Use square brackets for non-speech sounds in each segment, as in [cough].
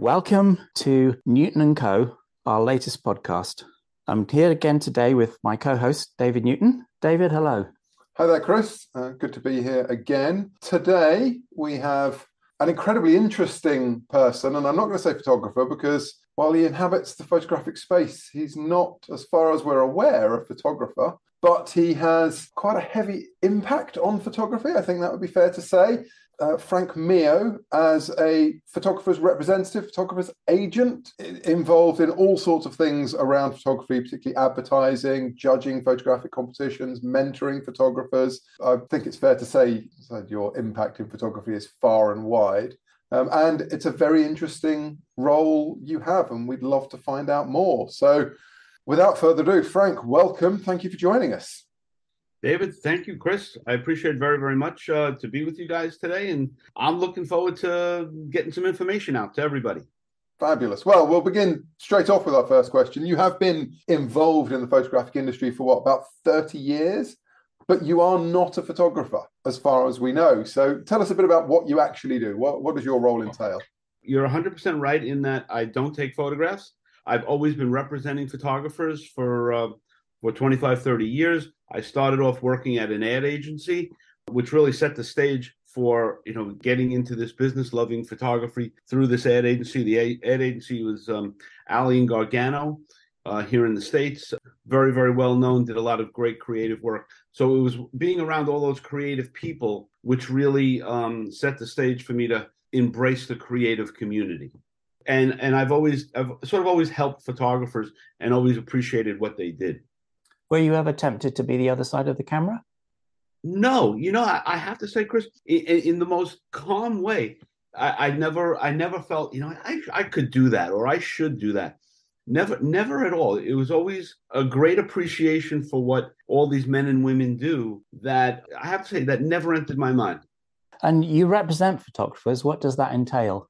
Welcome to Newton and Coe, our latest podcast. I'm here again today with my co-host David Newton. David, hello. Hi there, Chris. Uh, good to be here again. Today we have an incredibly interesting person, and I'm not going to say photographer because while he inhabits the photographic space, he's not, as far as we're aware, a photographer but he has quite a heavy impact on photography. I think that would be fair to say. Uh, Frank Meo as a photographer's representative, photographer's agent, involved in all sorts of things around photography, particularly advertising, judging photographic competitions, mentoring photographers. I think it's fair to say that your impact in photography is far and wide. Um, and it's a very interesting role you have, and we'd love to find out more. So, without further ado, Frank, welcome. Thank you for joining us. David, thank you, Chris. I appreciate very, very much uh, to be with you guys today, and I'm looking forward to getting some information out to everybody. Fabulous. Well, we'll begin straight off with our first question. You have been involved in the photographic industry for what, about 30 years? But you are not a photographer, as far as we know. So tell us a bit about what you actually do. What, what does your role entail? You're 100% right in that I don't take photographs. I've always been representing photographers for uh, for 25, 30 years. I started off working at an ad agency, which really set the stage for you know getting into this business, loving photography through this ad agency. The ad agency was um, Ally and Gargano uh, here in the states, very very well known. Did a lot of great creative work. So it was being around all those creative people, which really um, set the stage for me to embrace the creative community and and I've always I've sort of always helped photographers and always appreciated what they did. Were you ever tempted to be the other side of the camera? No, you know I, I have to say, Chris, in, in the most calm way. I, I, never I never felt you know I I could do that or I should do that. Never never at all. It was always a great appreciation for what all these men and women do. That I have to say that never entered my mind. And you represent photographers. What does that entail?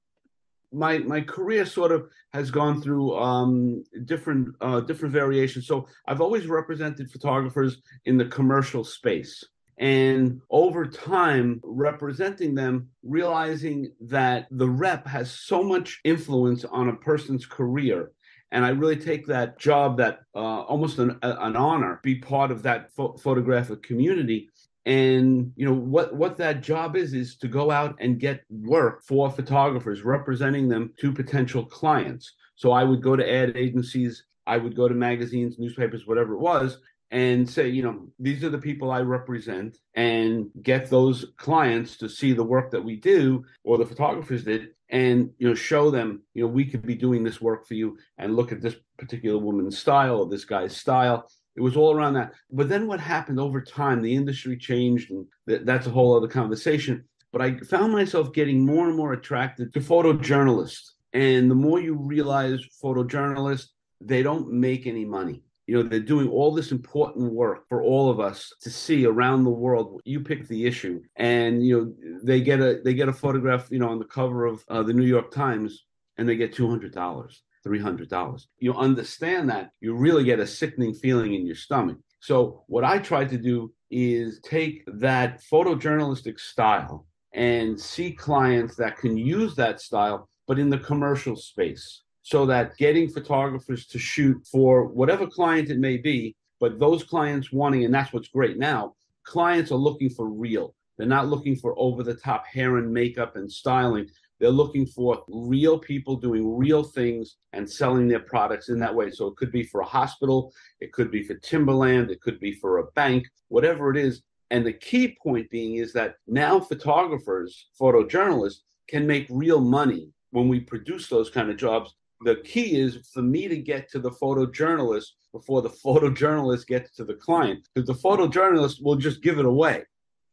My my career sort of has gone through um, different uh, different variations. So I've always represented photographers in the commercial space, and over time, representing them, realizing that the rep has so much influence on a person's career. And I really take that job, that uh, almost an, an honor, be part of that pho- photographic community and you know what what that job is is to go out and get work for photographers representing them to potential clients. So i would go to ad agencies i would go to magazines newspapers whatever it was and say you know these are the people i represent and get those clients to see the work that we do or the photographers did and you know show them you know we could be doing this work for you and look at this particular woman's style or this guy's style it was all around that. But then what happened over time, the industry changed, and th- that's a whole other conversation. But I found myself getting more and more attracted to photojournalists. And the more you realize photojournalists, they don't make any money. You know, they're doing all this important work for all of us to see around the world. You pick the issue, and you know they get a they get a photograph, you know, on the cover of uh, the New York Times, and they get two hundred dollars $300. You understand that, you really get a sickening feeling in your stomach. So, what I try to do is take that photojournalistic style and see clients that can use that style, but in the commercial space. So that getting photographers to shoot for whatever client it may be, but those clients wanting, and that's what's great now, clients are looking for real. They're not looking for over the top hair and makeup and styling. They're looking for real people doing real things and selling their products in that way. So it could be for a hospital, it could be for Timberland, it could be for a bank, whatever it is. And the key point being is that now photographers, photojournalists can make real money when we produce those kind of jobs. The key is for me to get to the photojournalist before the [laughs] photojournalist gets to the client, because the photojournalist will just give it away.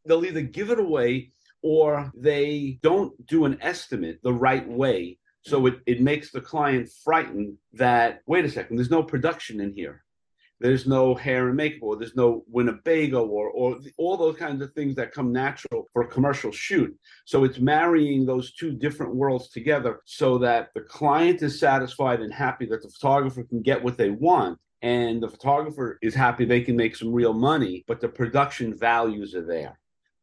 They'll either give it away or they don't do an estimate the right way. So it, it makes the client frightened that, wait a second, there's no production in here. There's no hair and makeup, or there's no Winnebago, or, or all those kinds of things that come natural for a commercial shoot. So it's marrying those two different worlds together so that the client is satisfied and happy that the photographer can get what they want, and the photographer is happy they can make some real money, but the production values are there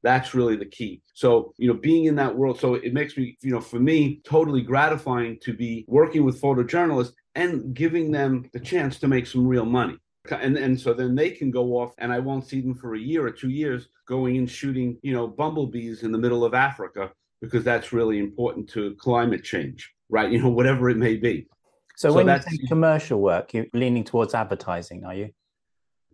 That's really the key. So, you know, being in that world, so it makes me, you know, for me, totally gratifying to be working with photojournalists and giving them the chance to make some real money. And and so then they can go off and I won't see them for a year or two years going and shooting, you know, bumblebees in the middle of Africa because that's really important to climate change, right? [laughs] You know, whatever it may be. So, so when you say commercial work, you're leaning towards advertising, are you?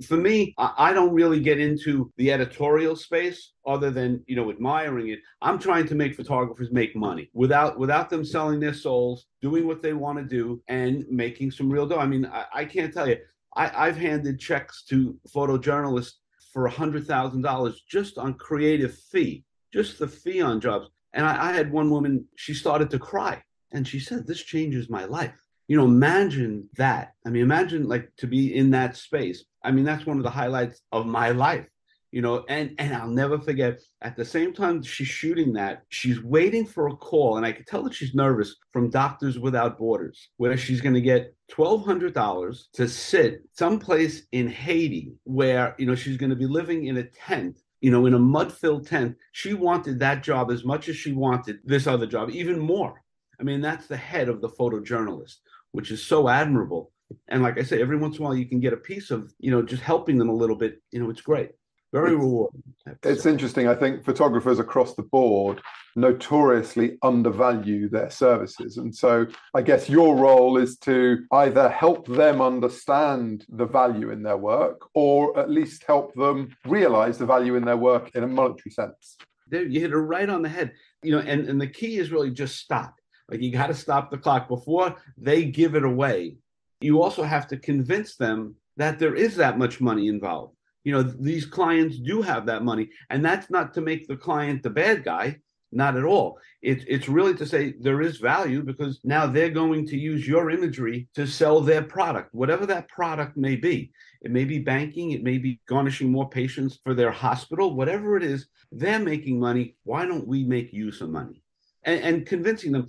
For me, I don't really get into the editorial space other than, you know, admiring it. I'm trying to make photographers make money without without them selling their souls, doing what they want to do and making some real dough. I mean, I, I can't tell you. I, I've handed checks to photojournalists for a hundred thousand dollars just on creative fee, just the fee on jobs. And I, I had one woman, she started to cry and she said, This changes my life you know imagine that. I mean imagine like to be in that space. I mean that's one of the highlights of my life you know and and i'll never forget at the same time she's shooting that she's waiting for a call and i could tell that she's nervous from doctors without borders where she's going to get $1200 to sit someplace in haiti where you know she's going to be living in a tent you know in a mud filled tent. She wanted that job as much as she wanted this other job even more. I mean, that's the head of the photojournalist which is so admirable. And like I say, every once in a while you can get a piece of, you know, just helping them a little bit. You know, it's great. Very it's, rewarding. It's interesting. I think photographers across the board notoriously undervalue their services. And so I guess your role is to either help them understand the value in their work or at least help them realize the value in their work in a monetary sense. There, you hit it right on the head. You know, and, and the key is really just stop like you got to stop the clock before they give it away. You also have to convince them that there is that much money involved. You know, these clients do have that money, and that's not to make the client the bad guy, not at all. It's it's really to say there is value because now they're going to use your imagery to sell their product, whatever that product may be. It may be banking, it may be garnishing more patients for their hospital, whatever it is, they're making money. Why don't we make you some money? And, and convincing them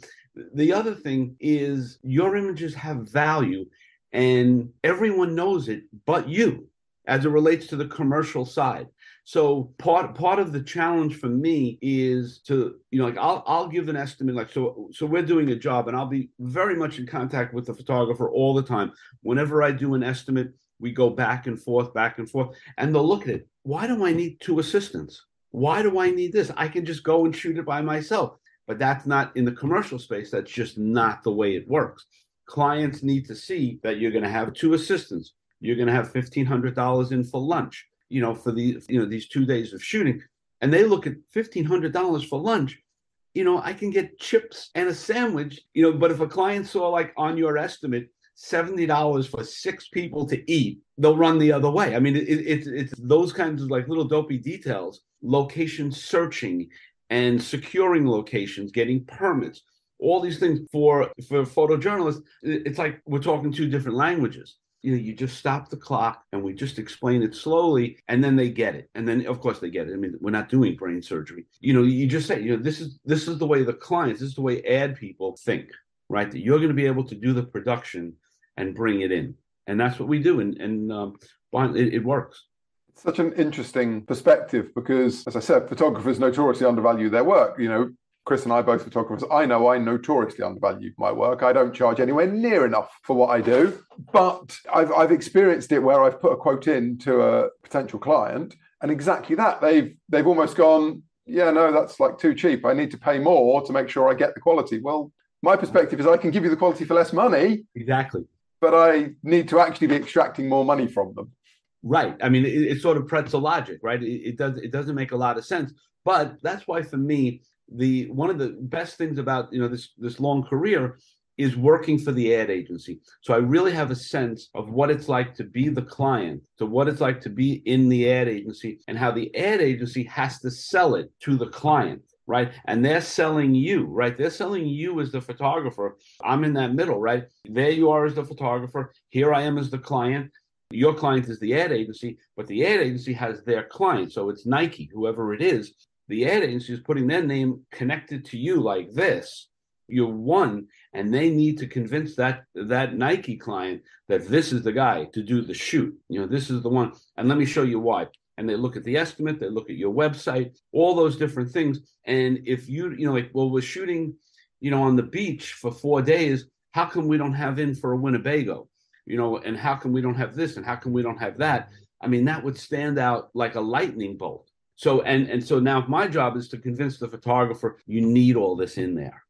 the other thing is your images have value and everyone knows it but you as it relates to the commercial side. So part part of the challenge for me is to you know like I'll I'll give an estimate like so so we're doing a job and I'll be very much in contact with the photographer all the time. Whenever I do an estimate, we go back and forth, back and forth, and they'll look at it. Why do I need two assistants? Why do I need this? I can just go and shoot it by myself. But that's not in the commercial space. That's just not the way it works. Clients need to see that you're going to have two assistants. You're going to have fifteen hundred dollars in for lunch. You know, for the you know these two days of shooting, and they look at fifteen hundred dollars for lunch. You know, I can get chips and a sandwich. You know, but if a client saw like on your estimate seventy dollars for six people to eat, they'll run the other way. I mean, it, it's it's those kinds of like little dopey details, location searching, and securing locations, getting permits, all these things for for photojournalists. It's like we're talking two different languages. You know, you just stop the clock and we just explain it slowly, and then they get it. And then, of course, they get it. I mean, we're not doing brain surgery. You know, you just say, you know, this is this is the way the clients, this is the way ad people think, right? That you're going to be able to do the production and bring it in, and that's what we do. And and um, it, it works such an interesting perspective because, as I said, photographers notoriously undervalue their work. You know, Chris and I both photographers. I know I notoriously undervalue my work. I don't charge anywhere near enough for what I do, but I've I've experienced it where I've put a quote in to a potential client, and exactly that they've they've almost gone, yeah, no, that's like too cheap. I need to pay more to make sure I get the quality. Well, my perspective is I can give you the quality for less money. Exactly. But I need to actually be extracting more money from them. Right. I mean, it, it's sort of pretzel logic, right? It, it does it doesn't make a lot of sense, but that's why for me, the one of the best things about you know this this long career is working for the ad agency. So I really have a sense of what it's like to be the client, to what it's like to be in the ad agency, and how the ad agency has to sell it to the client right? And they're selling you, right? They're selling you as the photographer. I'm in that middle, right? There you are as the photographer. Here I am as the client. Your client is the ad agency, but the ad agency has their client. So it's Nike, whoever it is. The ad agency is putting their name connected to you like this. You're one, and they need to convince that that Nike client that this is the guy to do the shoot. You know, this is the one. And let me show you why. and they look at the estimate, they look at your website, all those different things. And if you, you know, like, well, we're shooting, you know, on the beach for four days, how come we don't have in for a Winnebago? You know, and how come we don't have this and how come we don't have that? I mean, that would stand out like a lightning bolt. So and and so now my job is to convince the photographer you need all this in there.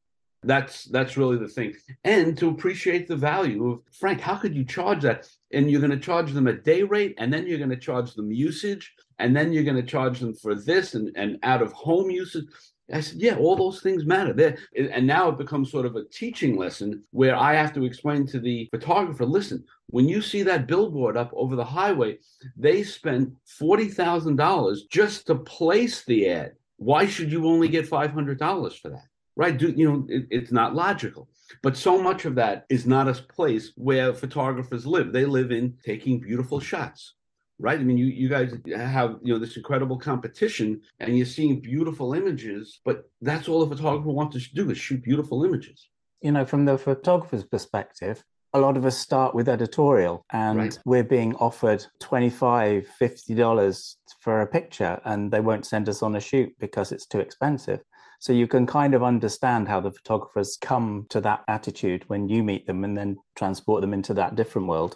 That's that's really the thing, and to appreciate the value of Frank. How could you charge that? And you're going to charge them a day rate, and then you're going to charge them usage, and then you're going to charge them for this and and out of home usage. I said, yeah, all those things matter. There, and now it becomes sort of a teaching lesson where I have to explain to the photographer, listen, when you see that billboard up over the highway, they thousand dollars just to place the ad. Why should you only get five hundred dollars for that? right? Do you know it, it's not logical. But so much of that is not a place where photographers live. They live in taking beautiful shots, right? I mean, you you guys have you know this incredible competition, and you're seeing beautiful images. But that's all the photographer wants to do is shoot beautiful images. You know, from the photographer's perspective, a lot of us start with editorial and right. we're being offered 25 50 dollars for a picture and they won't send us on a shoot because it's too expensive so you can kind of understand how the photographers come to that attitude when you meet them and then transport them into that different world.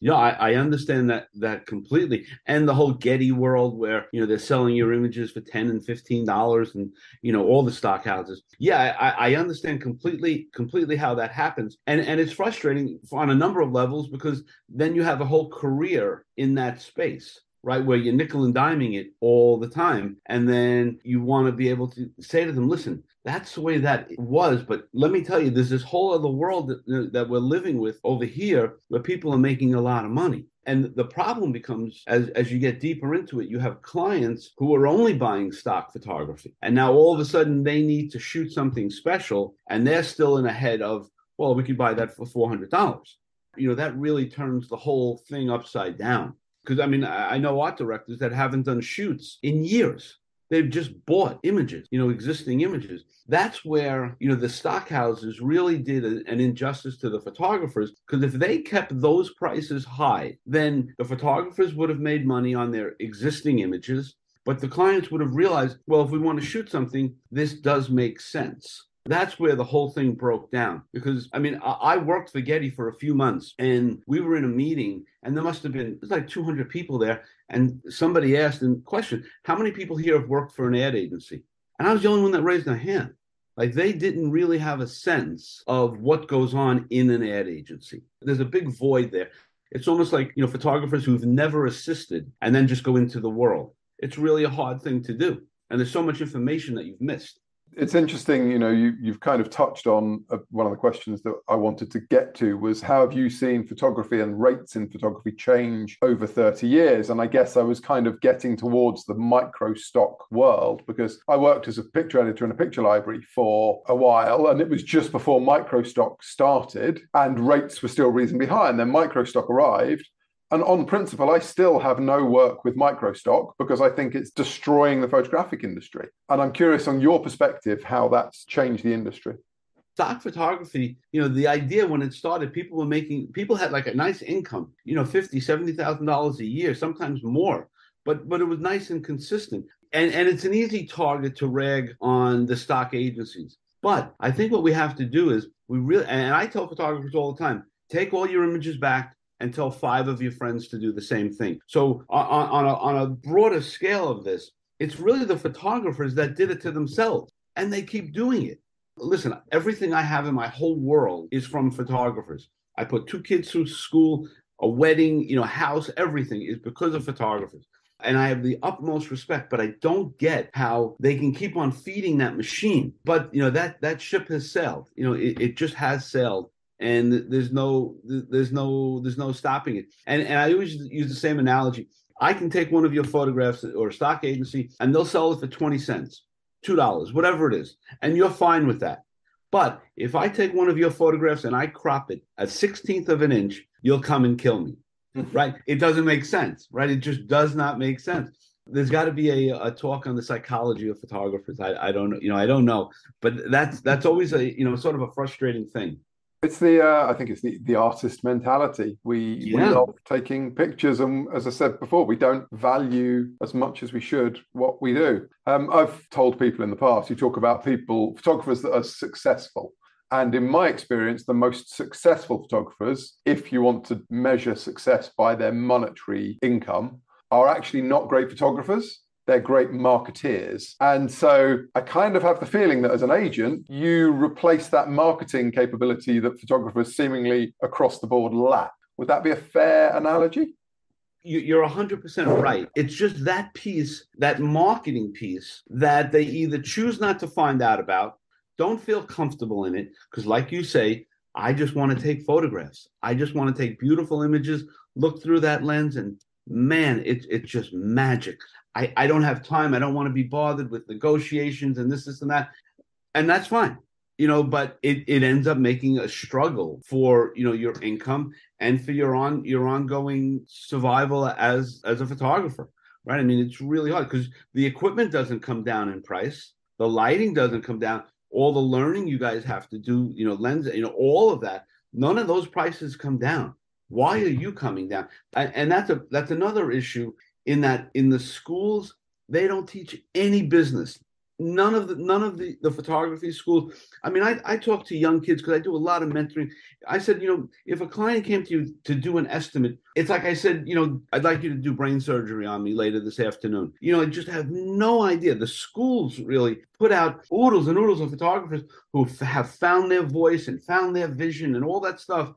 Yeah, I, I, understand that that completely, and the whole Getty world where you know they're selling your images for ten and fifteen dollars, and you know all the stock houses. Yeah, I, I understand completely, completely how that happens, and and it's frustrating on a number of levels because then you have a whole career in that space right? Where you're nickel and diming it all the time. And then you want to be able to say to them, listen, that's the way that was. But let me tell you, there's this whole other world that, that we're living with over here where people are making a lot of money. And the problem becomes as, as you get deeper into it, you have clients who are only buying stock photography. And now all of a sudden they need to shoot something special and they're still in ahead of, well, we could buy that for $400. You know, that really turns the whole thing upside down because I mean I know art directors that haven't done shoots in years. They've just bought images, you know, existing images. That's where you know the stock houses really did a, an injustice to the photographers because if they kept those prices high, then the photographers would have made money on their existing images, but the clients would have realized, well, if we want to shoot something, this does make sense. That's where the whole thing broke down. Because I mean, I, worked for Getty for a few months, and we were in a meeting, and there must have been was like 200 people there, and somebody asked in question, "How many people here have worked for an ad agency?" And I was the only one that raised their hand. Like they didn't really have a sense of what goes on in an ad agency. There's a big void there. It's almost like you know photographers who've never assisted and then just go into the world. It's really a hard thing to do, and there's so much information that you've missed it's interesting you know you, you've kind of touched on uh, one of the questions that i wanted to get to was how have you seen photography and rates in photography change over 30 years? And i guess i was kind of getting towards the micro stock world because i worked as a picture editor in a picture library for a while and it was just before micro stock started and rates were still reasonably high and then micro stock arrived and on principle, I still have no work with microstock because I think it's destroying the photographic industry. And I'm curious on your perspective how that's changed the industry. Stock photography, you know, the idea when it started, people were making people had like a nice income, you know, fifty, seventy thousand dollars a year, sometimes more. But but it was nice and consistent. And and it's an easy target to rag on the stock agencies. But I think what we have to do is we really and I tell photographers all the time, take all your images back, and tell five of your friends to do the same thing. So on, on, a, on a broader scale of this, it's really the photographers that did it to themselves and they keep doing it. Listen, everything I have in my whole world is from photographers. I put two kids through school, a wedding, you know, house, everything is because of photographers. And I have the utmost respect, but I don't get how they can keep on feeding that machine. But you know that that ship has sailed. You know, it, it just has sailed and there's no there's no there's no stopping it. And and I always use the same analogy. I can take one of your photographs or a stock agency and they'll sell it for 20 cents, $2, whatever it is, and you're fine with that. But if I take one of your photographs and I crop it a 16th of an inch, you'll come and kill me. [laughs] right? It doesn't make sense, right? It just does not make sense. There's got to be a, a talk on the psychology of photographers. I, I don't know, you know, I don't know, but that's that's always a you know sort of a frustrating thing It's the uh, I think it's the the artist mentality. We yeah. we love taking pictures, and as I said before, we don't value as much as we should what we do. Um, I've told people in the past. You talk about people photographers that are successful. And in my experience, the most successful photographers, if you want to measure success by their monetary income, are actually not great photographers they're great marketeers. And so I kind of have the feeling that as an agent, you replace that marketing capability that photographers seemingly across the board lack. Would that be a fair analogy? You're 100% right. It's just that piece, that marketing piece, that they either choose not to find out about, don't feel comfortable in it. Because, like you say, I just want to take photographs. I just want to take beautiful images, look through that lens, and man, it's it's just magic. I, I don't have time. I don't want to be bothered with negotiations and this, this, and that. And that's fine. You know, but it, it ends up making a struggle for, you know, your income and for your on your ongoing survival as as a photographer. Right. I mean, it's really hard because the equipment doesn't come down in price. The lighting doesn't come down. All the learning you guys have to do, you know, lens, you know, all of that. None of those prices come down. Why are you coming down? And that's a that's another issue in that in the schools they don't teach any business. None of the none of the the photography schools i mean i i talk to young kids because i do a lot of mentoring. I said you know if a client came to you to do an estimate it's like i said you know i'd like you to do brain surgery on me later this afternoon. You know i just have no idea. The schools really put out oodles and oodles of photographers who have found their voice and found their vision and all that stuff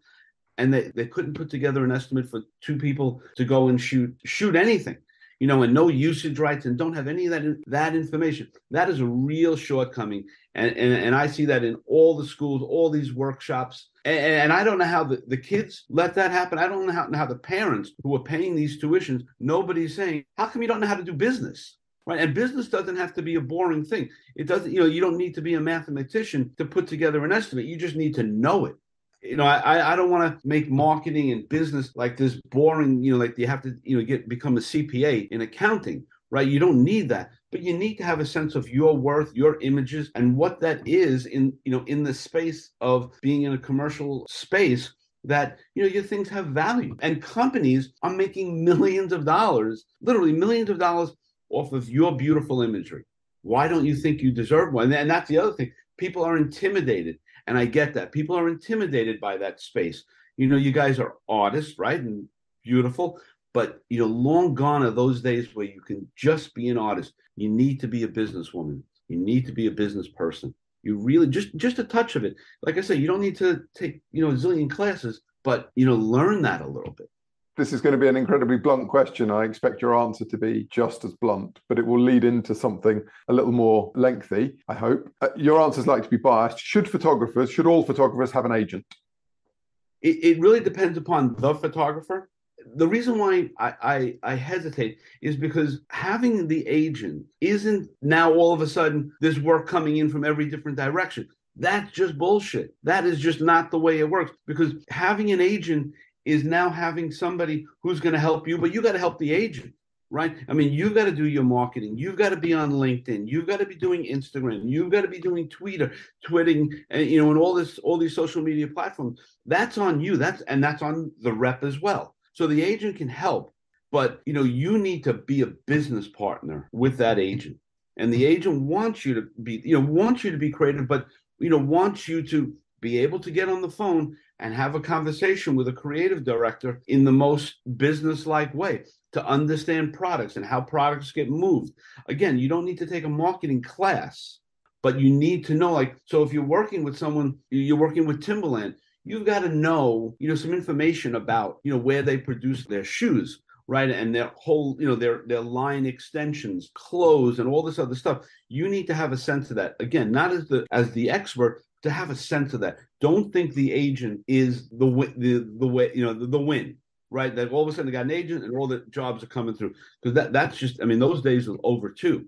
and they, they couldn't put together an estimate for two people to go and shoot shoot anything you know and no usage rights and don't have any of that that information. That is a real shortcoming. And and, and i see that in all the schools all these workshops. And, and i don't know how the, the kids let that happen. I don't know how, how the parents who are paying these tuitions nobody's saying how come you don't know how to do business? Right? And business doesn't have to be a boring thing. It doesn't you know you don't need to be a mathematician to put together an estimate. You just need to know it you know, I I don't want to make marketing and business like this boring. You know, like you have to you know get become a CPA in accounting, right? You don't need that, but you need to have a sense of your worth, your images, and what that is in you know in the space of being in a commercial space that you know your things have value. And companies are making millions of dollars literally millions of dollars off of your beautiful imagery. Why don't you think you deserve one? And that's the other thing. People are intimidated and I get that. People are intimidated by that space. You know, you guys are artists, right? And beautiful. But, you know, long gone are those days where you can just be an artist. You need to be a businesswoman. You need to be a business person. You really just just a touch of it. Like I said, you don't need to take, you know, a zillion classes, but you know, learn that a little bit. This is going to be an incredibly blunt question. I expect your answer to be just as blunt, but it will lead into something a little more lengthy, I hope. Uh, your answer is likely to be biased. Should photographers, should all photographers have an agent? It, it really depends upon the photographer. The reason why I, I, I hesitate is because having the agent isn't now all of a sudden this work coming in from every different direction. That's just bullshit. That is just not the way it works because having an agent is now having somebody who's going to help you, but you got to help the agent, right? I mean, you've got to do your marketing. You've got to be on LinkedIn. You've got to be doing Instagram. You've got to be doing Twitter, twitting, and you know, and all this, all these social media platforms. That's on you. That's and that's on the rep as well. So the agent can help, but you know, you need to be a business partner with that agent, and the agent wants you to be, you know, wants you to be creative, but you know, wants you to be able to get on the phone and have a conversation with a creative director in the most business-like way to understand products and how products get moved. Again, you don't need to take a marketing class, but you need to know like so if you're working with someone you're working with Timberland, you've got to know, you know, some information about, you know, where they produce their shoes right and their whole you know their their line extensions clothes and all this other stuff you need to have a sense of that again not as the as the expert to have a sense of that. Don't think the agent is the the the way you know the, the win, right? That all of a sudden they got an agent and all the jobs are coming through because that that's just I mean those days are over too.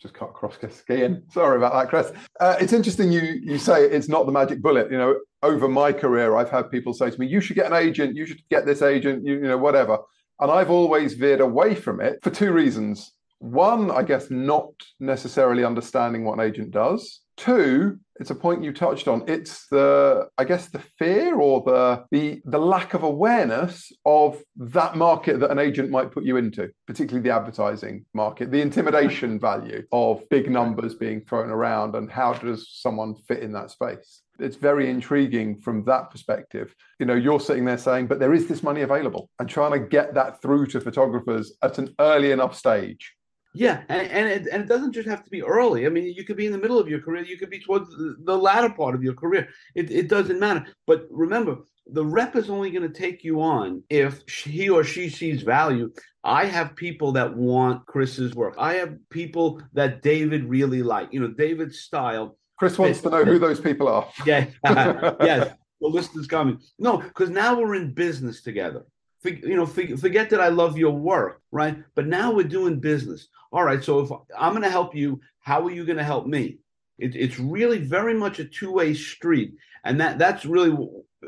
Just cut across skiing. Sorry about that, Chris. Uh, it's interesting you you say it's not the magic bullet. You know, over my career, I've had people say to me, "You should get an agent. You should get this agent. You, you know, whatever." And I've always veered away from it for two reasons. One, I guess, not necessarily understanding what an agent does. Two, it's a point you touched on. It's the, I guess, the fear or the the the lack of awareness of that market that an agent might put you into, particularly the advertising market, the intimidation value of big numbers being thrown around, and how does someone fit in that space? It's very intriguing from that perspective. You know, you're sitting there saying, but there is this money available, and trying to get that through to photographers at an early enough stage yeah, and and it, and it doesn't just have to be early. I mean, you could be in the middle of your career. You could be towards the, latter part of your career. It it doesn't matter. But remember, the rep is only going to take you on if he or she sees value. I have people that want Chris's work. I have people that David really like. You know, David's style. Chris wants to know who those people are. [laughs] Yeah, [laughs] yes. The list is coming. No, because now we're in business together you know, forget that I love your work, right? But now we're doing business. All right. So if I'm going to help you, how are you going to help me? It, it's really very much a two-way street, and that that's really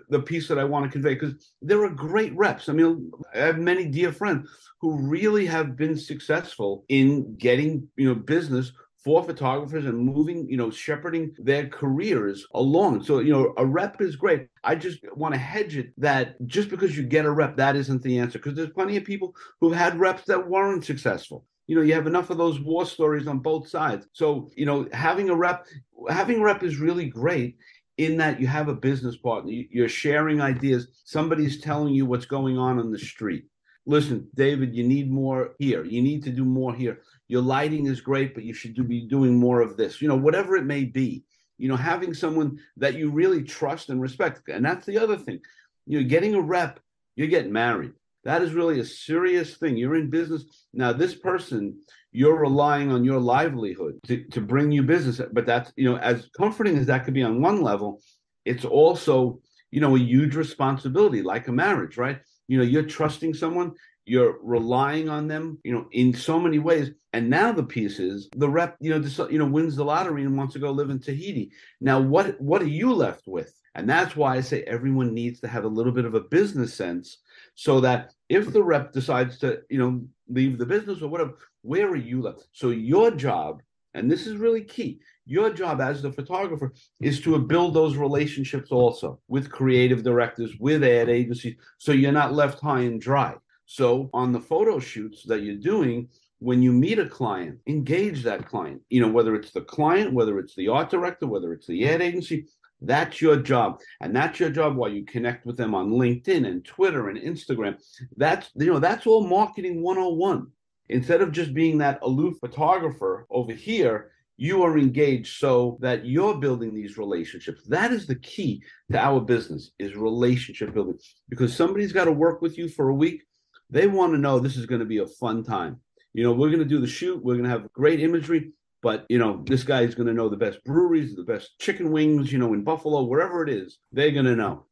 the piece that I want to convey because there are great reps. I mean, I have many dear friends who really have been successful in getting you know business for photographers and moving, you know, shepherding their careers along. So, you know, a rep is great. I just want to hedge it that just because you get a rep, that isn't the answer. Because there's plenty of people who've had reps that weren't successful. You know, you have enough of those war stories on both sides. So, you know, having a rep, having a rep is really great in that you have a business partner, you're sharing ideas, somebody's telling you what's going on on the street listen, David, you need more here. You need to do more here. Your lighting is great, but you should do, be doing more of this. You know, whatever it may be. You know, having someone that you really trust and respect. And that's the other thing. You know, getting a rep, you're getting married. That is really a serious thing. You're in business. Now, this person, you're relying on your livelihood to, to bring you business. But that's, you know, as comforting as that could be on one level, it's also, you know, a huge responsibility, like a marriage, right? you know you're trusting someone you're relying on them you know in so many ways and now the piece is the rep you know this, you know wins the lottery and wants to go live in tahiti now what what are you left with and that's why i say everyone needs to have a little bit of a business sense so that if the rep decides to you know leave the business or whatever where are you left so your job and this is really key your job as the photographer is to build those relationships also with creative directors, with ad agencies, so you're not left high and dry. So on the photo shoots that you're doing, when you meet a client, engage that client. You know, whether it's the client, whether it's the art director, whether it's the ad agency, that's your job. And that's your job while you connect with them on LinkedIn and Twitter and Instagram. That's you know, that's all marketing 101. Instead of just being that aloof photographer over here, you are engaged so that you're building these relationships that is the key to our business is relationship building because somebody's got to work with you for a week they want to know this is going to be a fun time you know we're going to do the shoot we're going to have great imagery but you know this guy is going to know the best breweries the best chicken wings you know in buffalo wherever it is they're going to know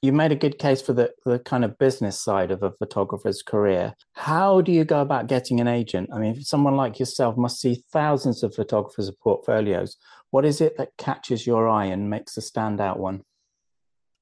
you made a good case for the, the kind of business side of a photographer's career. How do you go about getting an agent? I mean, if someone like yourself must see thousands of photographers' portfolios. What is it that catches your eye and makes a standout one?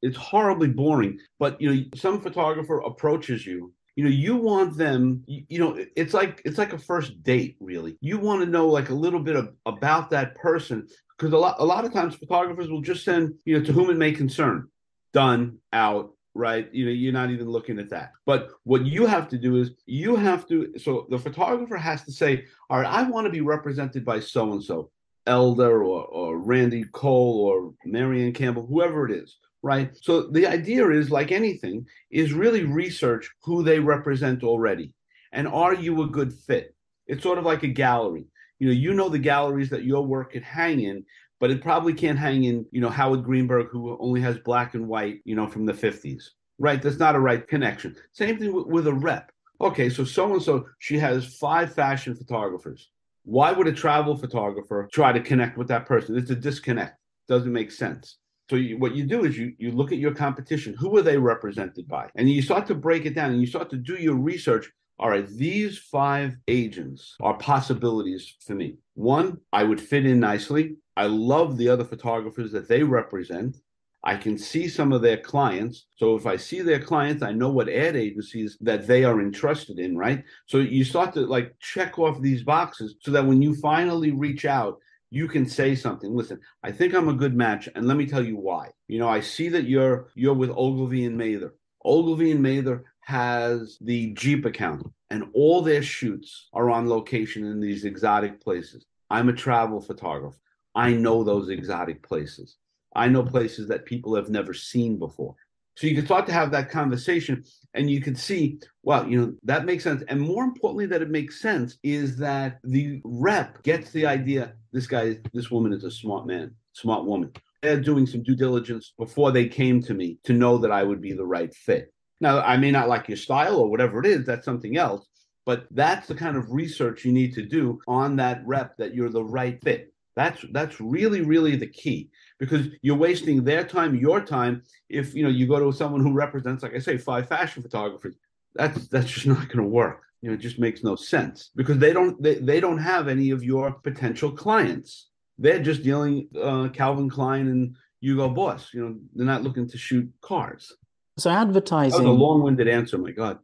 It's horribly boring, but you know, some photographer approaches you you know you want them you, you, know it's like it's like a first date really. You want to know like a little bit of, about that person because a lot a lot of times photographers will just send you know to whom it may concern. Done out right? You know you're not even looking at that. But what you have to do is you have to so the photographer has to say all right i want to be represented by so and so elder or, or randy cole or marianne campbell whoever it is right so the idea is like anything is really research who they represent already and are you a good fit it's sort of like a gallery you know you know the galleries that your work could hang in but it probably can't hang in, you know, Howard Greenberg, who only has black and white, you know, from the 50s, right? That's not a right connection. Same thing with, with a rep. Okay, so so and so, she has five fashion photographers. Why would a travel photographer try to connect with that person? It's a disconnect. Doesn't make sense. So you, what you do is you you look at your competition. Who are they represented by? And you start to break it down and you start to do your research. All right, these five agents are possibilities for me. One, I would fit in nicely. I love the other photographers that they represent. I can see some of their clients. So if I see their clients, I know what ad agencies that they are interested in, right? So you start to like check off these boxes so that when you finally reach out you can say something. Listen, I think I'm a good match, and let me tell you why. You know, I see that you're you're with Ogilvy and Mather. Ogilvy and Mather has the Jeep account, and all their shoots are on location in these exotic places. I'm a travel photographer. I know those exotic places. I know places that people have never seen before. So you can start to have that conversation and you can see, well, you know, that makes sense. And more importantly, that it makes sense is that the rep gets the idea this guy, this woman is a smart man, smart woman. They're doing some due diligence before they came to me to know that I would be the right fit. Now, I may not like your style or whatever it is, that's something else. But that's the kind of research you need to do on that rep that you're the right fit. That's that's really really the key because you're wasting their time, your time. If you know you go to someone who represents, like I say, five fashion photographers, that's that's just not going to work. You know, it just makes no sense because they don't they, they don't have any of your potential clients. They're just dealing uh, Calvin Klein and Hugo Boss. You know, they're not looking to shoot cars. So advertising. That was a long-winded answer. My God.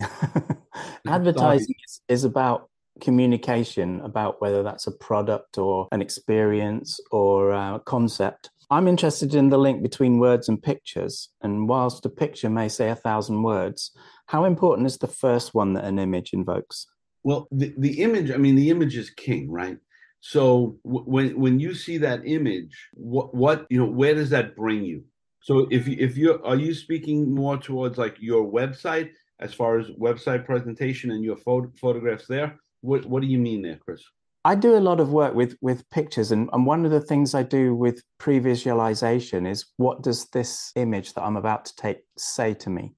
[laughs] [laughs] advertising is, is about communication about whether that's a product or an experience or a concept. I'm interested in the link between words and pictures. And whilst a picture may say a thousand words, how important is the first one that an image invokes? Well, the, the image, I mean, the image is king, right? So w- when when you see that image, what what you know, where does that bring you? So if if you are you speaking more towards like your website as far as website presentation and your photo, photographs there, what What do you mean there, Chris? I do a lot of work with with pictures, and, and one of the things I do with pre-visualization is what does this image that I'm about to take say to me?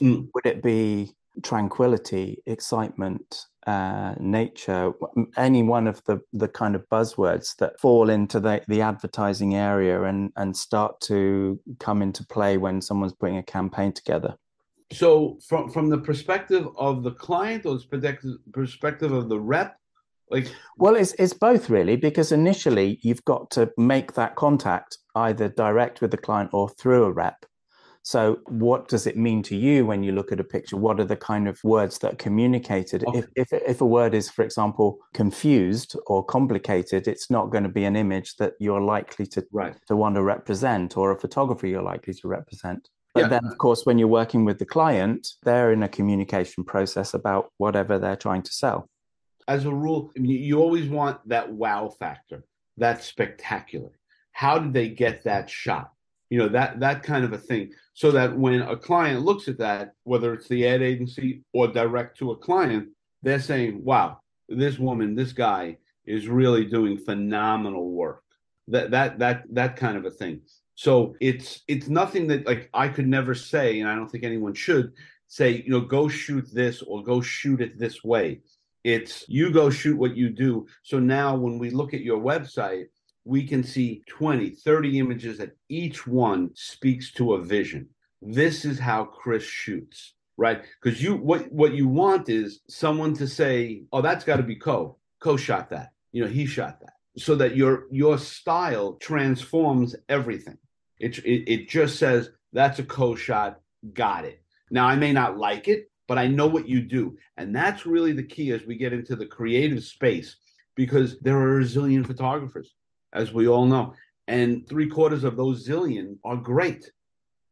Mm. Would it be tranquility, excitement, uh, nature, any one of the the kind of buzzwords that fall into the, the advertising area and and start to come into play when someone's putting a campaign together? So from from the perspective of the client or the perspective of the rep like well it's it's both really because initially you've got to make that contact either direct with the client or through a rep so what does it mean to you when you look at a picture what are the kind of words that are communicated okay. if, if if a word is for example confused or complicated it's not going to be an image that you're likely to right. to want to represent or a photography you're likely to represent but yeah. then, of course, when you're working with the client, they're in a communication process about whatever they're trying to sell. As a rule, you always want that wow factor. that spectacular. How did they get that shot? You know, that that kind of a thing. So that when a client looks at that, whether it's the ad agency or direct to a client, they're saying, wow, this woman, this guy is really doing phenomenal work. That that that that kind of a thing. So it's it's nothing that like I could never say, and I don't think anyone should say, you know, go shoot this or go shoot it this way. It's you go shoot what you do. So now when we look at your website, we can see 20, 30 images that each one speaks to a vision. This is how Chris shoots, right? Because you what what you want is someone to say, "Oh, that's got to be Coe. Coe shot that. You know, he shot that." So that your your style transforms everything. It, it, it just says that's a Coe shot. Got it. Now I may not like it, but I know what you do, and that's really the key as we get into the creative space because there are a zillion photographers, as we all know, and three quarters of those zillion are great.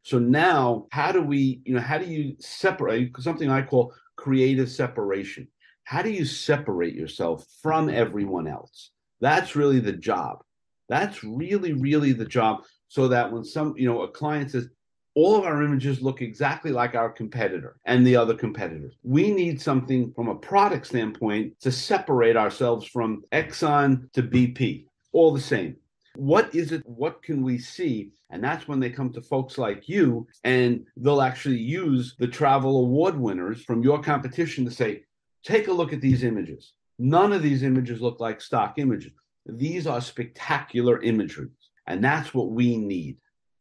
So now, how do we, you know, how do you separate something I call creative separation? How do you separate yourself from everyone else? That's really the job. That's really, really the job so that when some, you know, a client says, all of our images look exactly like our competitor and the other competitors. We need something from a product standpoint to separate ourselves from Exxon to BP, all the same. What is it? What can we see? And that's when they come to folks like you and they'll actually use the travel award winners from your competition to say, take a look at these images. None of these images look like stock images. These are spectacular imagery. And that's what we need,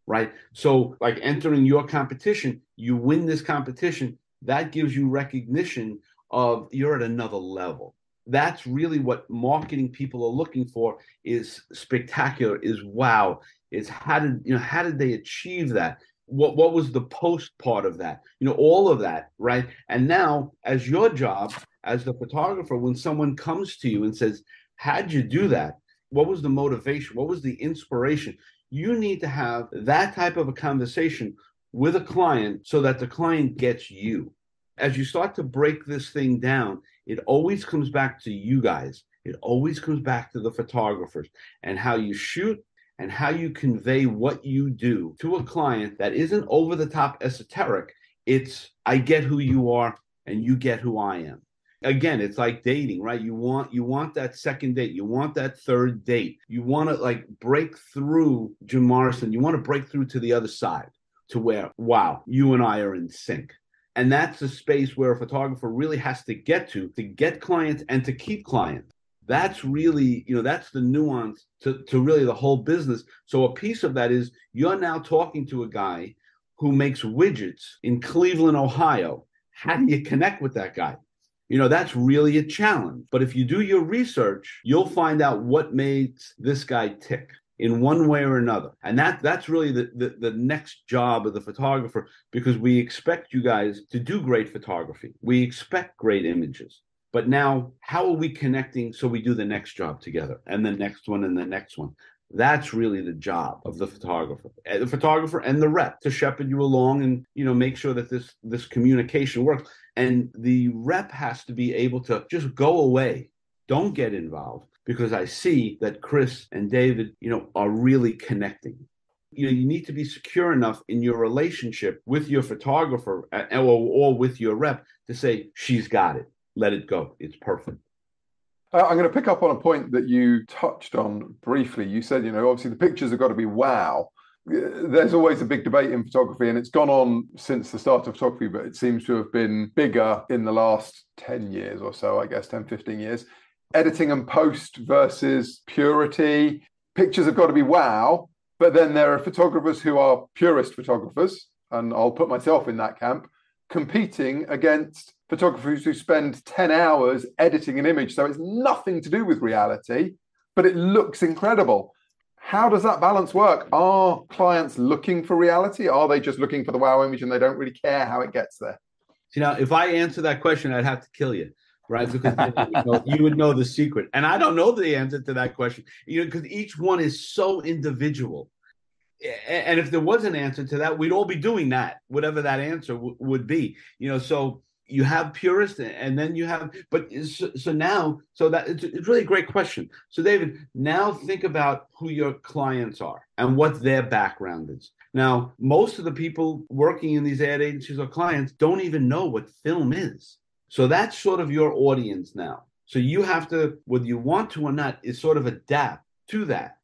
right? So, like entering your competition, you win this competition, that gives you recognition of you're at another level. That's really what marketing people are looking for is spectacular, is wow, is how did you know how did they achieve that? What what was the post part of that? You know, all of that, right? And now as your job as the photographer, when someone comes to you and says, How'd you do that? What was the motivation? What was the inspiration? You need to have that type of a conversation with a client so that the client gets you. As you start to break this thing down, it always comes back to you guys. It always comes back to the photographers and how you shoot and how you convey what you do to a client that isn't over the top esoteric. It's, I get who you are and you get who I am. Again, it's like dating, right? You want you want that second date, you want that third date, you want to like break through Jim Morrison, you want to break through to the other side to where, wow, you and I are in sync. And that's a space where a photographer really has to get to to get clients and to keep clients. That's really you know that's the nuance to, to really the whole business. So a piece of that is you're now talking to a guy who makes widgets in cleveland ohio. How do you connect with that guy you know that's really a challenge but if you do your research you'll find out what makes this guy tick in one way or another and that that's really the, the, the next job of the photographer because we expect you guys to do great photography we expect great images but now, how are we connecting so we do the next job together and the next one and the next one? That's really the job of the photographer, eh, the photographer and the rep to shepherd you along and you know make sure that this this communication works. And the rep has to be able to just go away, don't get involved, because I see that Chris and David, you know, are really connecting you know you need to be secure enough in your relationship with your photographer eh, or, or with your rep to say she's got it let it go. It's perfect. Uh, I'm going to pick up on a point that you touched on briefly. You said, you know, obviously the pictures have got to be wow. There's always a big debate in photography, and it's gone on since the start of photography, but it seems to have been bigger in the last 10 years or so, I guess, 10, 15 years. Editing and post versus purity. Pictures have got to be wow, but then there are photographers who are purist photographers, and I'll put myself in that camp, competing against photographers who spend 10 hours editing an image. So it's nothing to do with reality, but it looks incredible. How does that balance work? Are clients looking for reality? Are they just looking for the wow image and they don't really care how it gets there? You know, if I answer that question, I'd have to kill you, right? Because you, know, you would know the secret. And I don't know the answer to that question, you know, because each one is so individual and if there was an answer to that, we'd all be doing that, whatever that answer w- would be. You know, so you have purists and then you have but so, now so that it's, it's, really a great question. So david now think about who your clients are and what their background is. Now most of the people working in these ad agencies or clients don't even know what film is. So that's sort of your audience now. So you have to whether you want to or not is sort of adapt to that.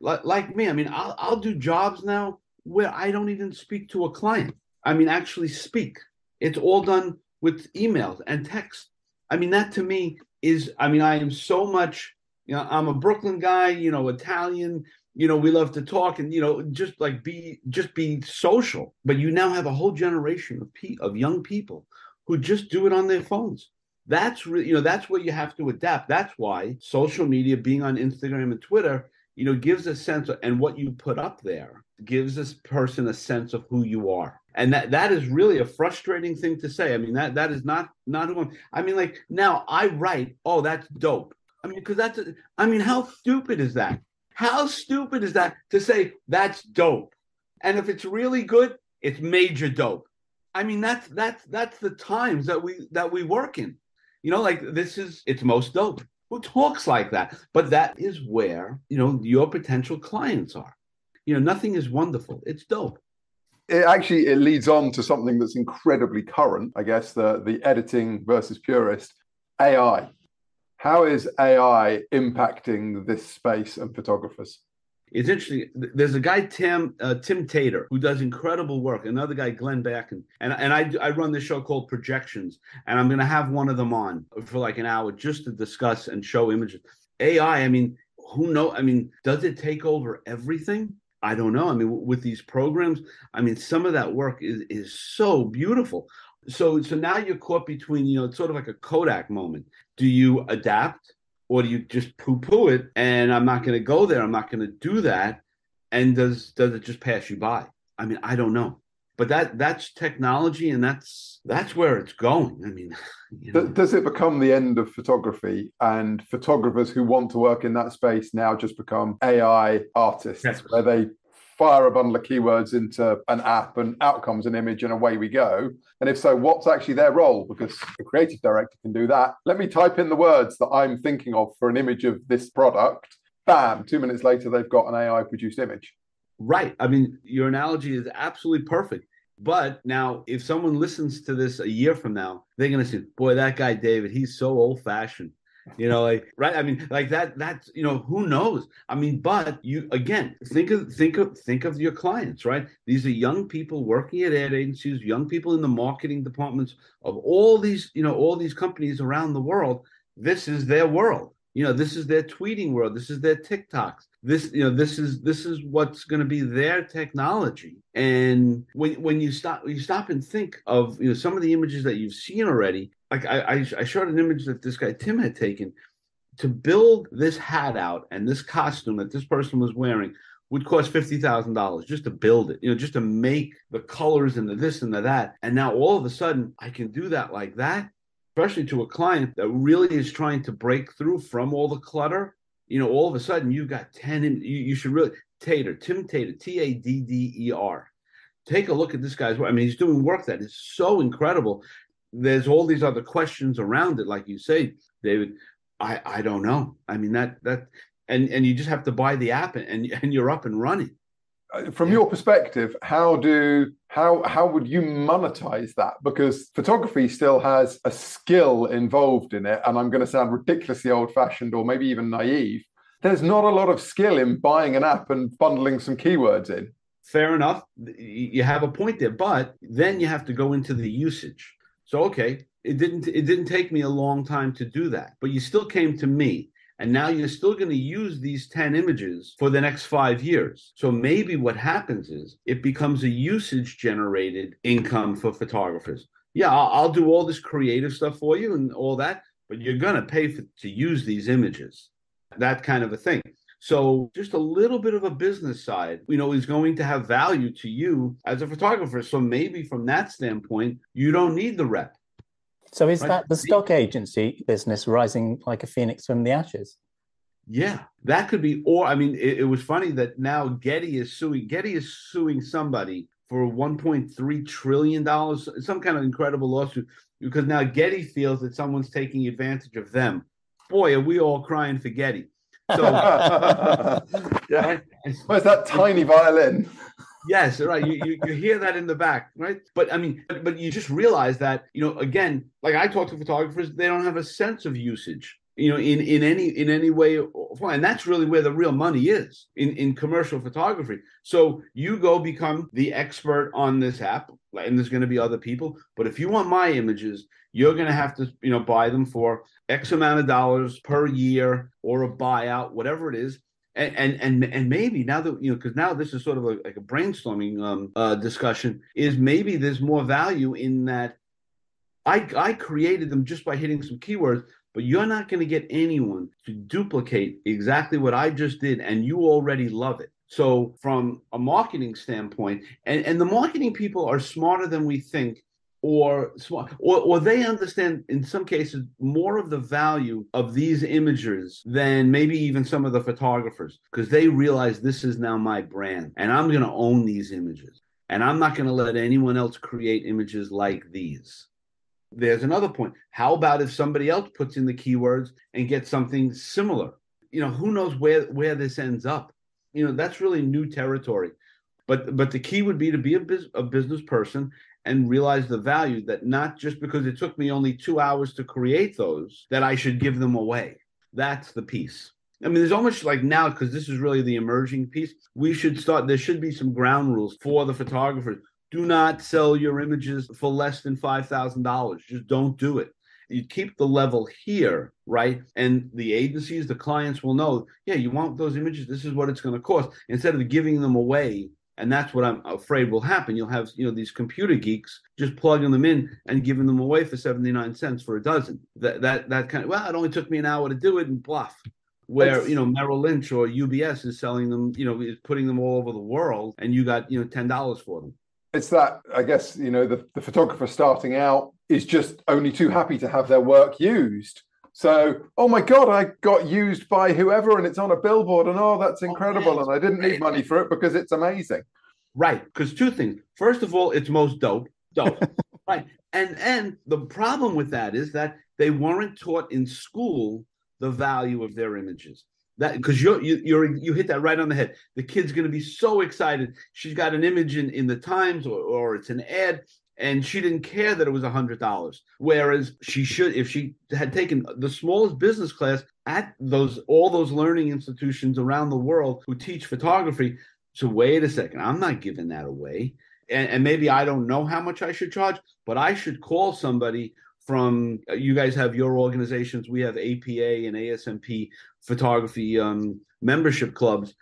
Like, like me i mean I'll, I'll do jobs now where i don't even speak to a client. I mean actually speak. It's all done with emails and text. I mean, that to me is, I mean, I am so much, you know, I'm a Brooklyn guy, you know, Italian, you know, we love to talk and, you know, just like be, just be social. But you now have a whole generation of, pe- of young people who just do it on their phones. That's really, you know, that's where you have to adapt. That's why social media, being on Instagram and Twitter, you know, gives a sense of, and what you put up there gives this person a sense of who you are and that that is really a frustrating thing to say. I mean that that is not not who I'm, i mean like now i write oh that's dope. I mean because that's a, i mean how stupid is that? How stupid is that to say that's dope? And if it's really good it's major dope. I mean that's that's that's the times that we that we work in. You know like this is it's most dope. Who talks like that? But that is where you know your potential clients are. You know nothing is wonderful. It's dope it actually it leads on to something that's incredibly current i guess the the editing versus purist ai how is ai impacting this space and photographers it's interesting. There's a guy Tim uh, Tim Tadder who does incredible work. Another guy Glenn Backen, and and I I run this show called Projections, and I'm going to have one of them on for like an hour just to discuss and show images. AI. I mean, who know? I mean, does it take over everything? I don't know. I mean, with these programs, I mean, some of that work is is so beautiful. So so now you're caught between, you know, it's sort of like a Kodak moment. Do you adapt or do you just poo-poo it and I'm not going to go there. I'm not going to do that. And does does it just pass you by? I mean, I don't know. But that that's technology and that's that's where it's going. I mean [sighs] you know. does it become the end of photography and photographers who want to work in that space now just become ai artists yes. where they fire a bundle of keywords into an app and out comes an image and away we go? And if so what's actually their role? Because the creative director can do that. Let me type in the words that i'm thinking of for an image of this product. Bam two minutes later they've got an ai produced image Right. I mean, your analogy is absolutely perfect. But now, if someone listens to this a year from now, they're going to say, boy, that guy, David, he's so old fashioned. You know, like, right. I mean, like that, that's, you know, who knows? I mean, but you, again, think of, think of, think of your clients, right? These are young people working at ad agencies, young people in the marketing departments of all these, you know, all these companies around the world. This is their world. You know, this is their tweeting world. This is their TikToks this you know this is this is what's going to be their technology and when when you stop you stop and think of you know some of the images that you've seen already like i i, showed an image that this guy tim had taken to build this hat out and this costume that this person was wearing would cost fifty thousand dollars just to build it, you know, just to make the colors and the this and the that. And now all of a sudden, I can do that like that, especially to a client that really is trying to break through from all the clutter you know, all of a sudden you've got 10 in, you, you should really Tadder, Tim Tadder, T A D D E R. Take a look at this guy's work. I mean, he's doing work that is so incredible. There's all these other questions around it, like you say, David. I I don't know. I mean that that and and you just have to buy the app and and, and you're up and running. Uh, from your perspective, how do how how would you monetize that? Because photography still has a skill involved in it, and I'm going to sound ridiculously old-fashioned or maybe even naive. There's not a lot of skill in buying an app and bundling some keywords in. Fair enough. You have a point there, but then you have to go into the usage. So okay, it didn't it didn't take me a long time to do that, but you still came to me and now you're still going to use these 10 images for the next five years. So maybe what happens is it becomes a usage generated income for photographers. Yeah, I'll, I'll, do all this creative stuff for you and all that, but you're going to pay for, to use these images. That kind of a thing. So just a little bit of a business side, you know, is going to have value to you as a photographer. So maybe from that standpoint, you don't need the rep. So is that the stock agency business rising like a phoenix from the ashes? Yeah, that could be. Or I mean, it, it was funny that now Getty is suing. Getty is suing somebody for 1.3 trillion dollars, some kind of incredible lawsuit, because now Getty feels that someone's taking advantage of them. Boy, are we all crying for Getty. So, [laughs] yeah. Where's that tiny violin? Yes, right. You, you, you hear that in the back, right? But I mean, but, but you just realize that you know again, like I talk to photographers, they don't have a sense of usage you know in in any in any way and that's really where the real money is in in commercial photography so you go become the expert on this app and there's going to be other people but if you want my images you're going to have to you know buy them for x amount of dollars per year or a buyout whatever it is and and and, maybe now that you know because now this is sort of a, like a brainstorming um, uh, discussion is maybe there's more value in that I I created them just by hitting some keywords but you're not going to get anyone to duplicate exactly what I just did and you already love it. So from a marketing standpoint and and the marketing people are smarter than we think or or, or they understand in some cases more of the value of these images than maybe even some of the photographers because they realize this is now my brand and I'm going to own these images and I'm not going to let anyone else create images like these. There's another point. How about if somebody else puts in the keywords and gets something similar? You know, who knows where where this ends up? You know, that's really new territory. But but the key would be to be a, biz, a business person and realize the value that not just because it took me only two hours to create those, that I should give them away. That's the piece. I mean, there's almost like now, because this is really the emerging piece, we should start, there should be some ground rules for the photographers. Do not sell your images for less than $5,000. Just don't do it. You keep the level here, right? And the agencies, the clients will know, yeah, you want those images, this is what it's going to cost. Instead of giving them away and that's what I'm afraid will happen. You'll have you know these computer geeks just plugging them in and giving them away for 79 cents for a dozen. That that that kind of well, it only took me an hour to do it and bluff. Where that's... you know Merrill Lynch or UBS is selling them, you know, is putting them all over the world, and you got you know ten dollars for them. it's that I guess you know the, the photographer starting out is just only too happy to have their work used. So, oh my God, I got used by whoever and it's on a billboard, and oh, that's oh, incredible. And I didn't need money for it because it's amazing. Right. Because two things. First of all, it's most dope. Dope. [laughs] right. And and the problem with that is that they weren't taught in school the value of their images that because you're you, you're you hit that right on the head the kid's going to be so excited she's got an image in in the times or, or it's an ad and she didn't care that it was a hundred dollars. Whereas she should if she had taken the smallest business class at those all those learning institutions around the world who teach photography so wait a second i'm not giving that away. And, and maybe i don't know how much i should charge but i should call somebody from you guys have your organizations we have apa and asmp photography um, membership clubs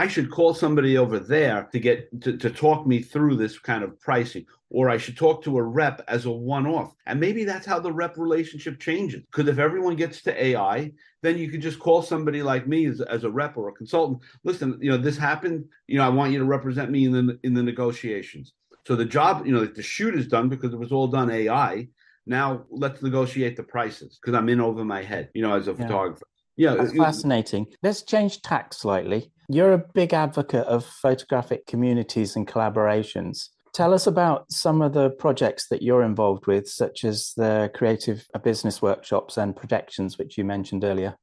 i should call somebody over there to get to, to talk me through this kind of pricing or i should talk to a rep as a one-off. And maybe that's how the rep relationship changes. Because if everyone gets to ai then you could just call somebody like me as, as a rep or a consultant. Listen you know this happened you know i want you to represent me in the in the negotiations. So the job you know the shoot is done because it was all done ai now let's negotiate the prices because I'm in over my head, you know, as a yeah. photographer. Yeah, that's fascinating. Let's change tack slightly. You're a big advocate of photographic communities and collaborations. Tell us about some of the projects that you're involved with, such as the creative business workshops and projections, which you mentioned earlier.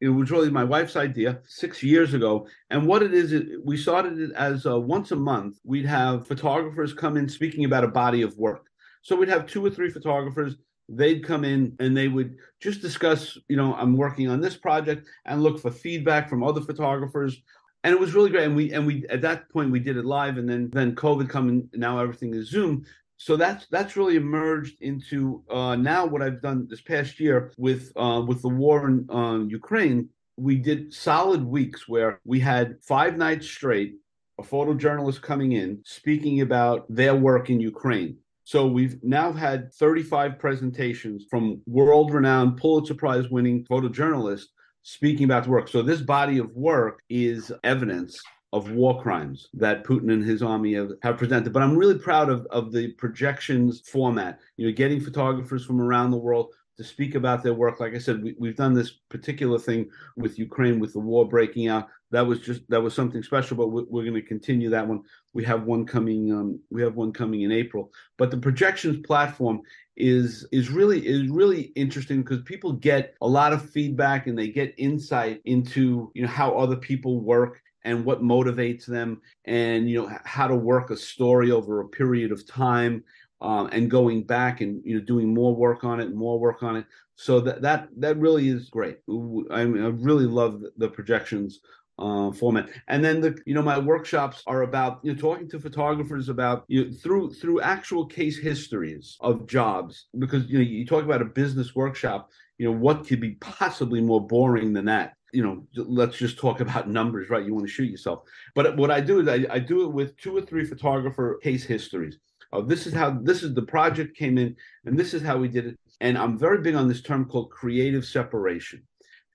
It was really my wife's idea six years ago. And what it is, we started it as uh, once a month, we'd have photographers come in speaking about a body of work. So we'd have two or three photographers. They'd come in and they would just discuss, you know, I'm working on this project and look for feedback from other photographers. And it was really great. And we and we at that point we did it live, and then then COVID coming. Now everything is Zoom. So that's that's really emerged into uh, now what I've done this past year with uh, with the war in uh, Ukraine. We did solid weeks where we had five nights straight a photojournalist coming in speaking about their work in Ukraine so we've now had 35 presentations from world renowned Pulitzer Prize winning photojournalists speaking about the work. So this body of work is evidence of war crimes that Putin and his army have, have, presented. But I'm really proud of, of the projections format, you know, getting photographers from around the world to speak about their work. Like I said, we, have done this particular thing with Ukraine with the war breaking out. That was just that was something special. But we're, we're going to continue that one. We have one coming. Um, we have one coming in April. But the projections platform is is really is really interesting because people get a lot of feedback and they get insight into you know how other people work and what motivates them and you know how to work a story over a period of time um, and going back and you know doing more work on it, more work on it. So that that that really is great. I, I really love the projections uh, format. And then the you know my workshops are about you know talking to photographers about you know, through through actual case histories of jobs because you know you talk about a business workshop. You know what could be possibly more boring than that you know, let's just talk about numbers, right? You want to shoot yourself. But what I do is I, I, do it with two or three photographer case histories oh, this is how this is the project came in, and this is how we did it. And I'm very big on this term called creative separation.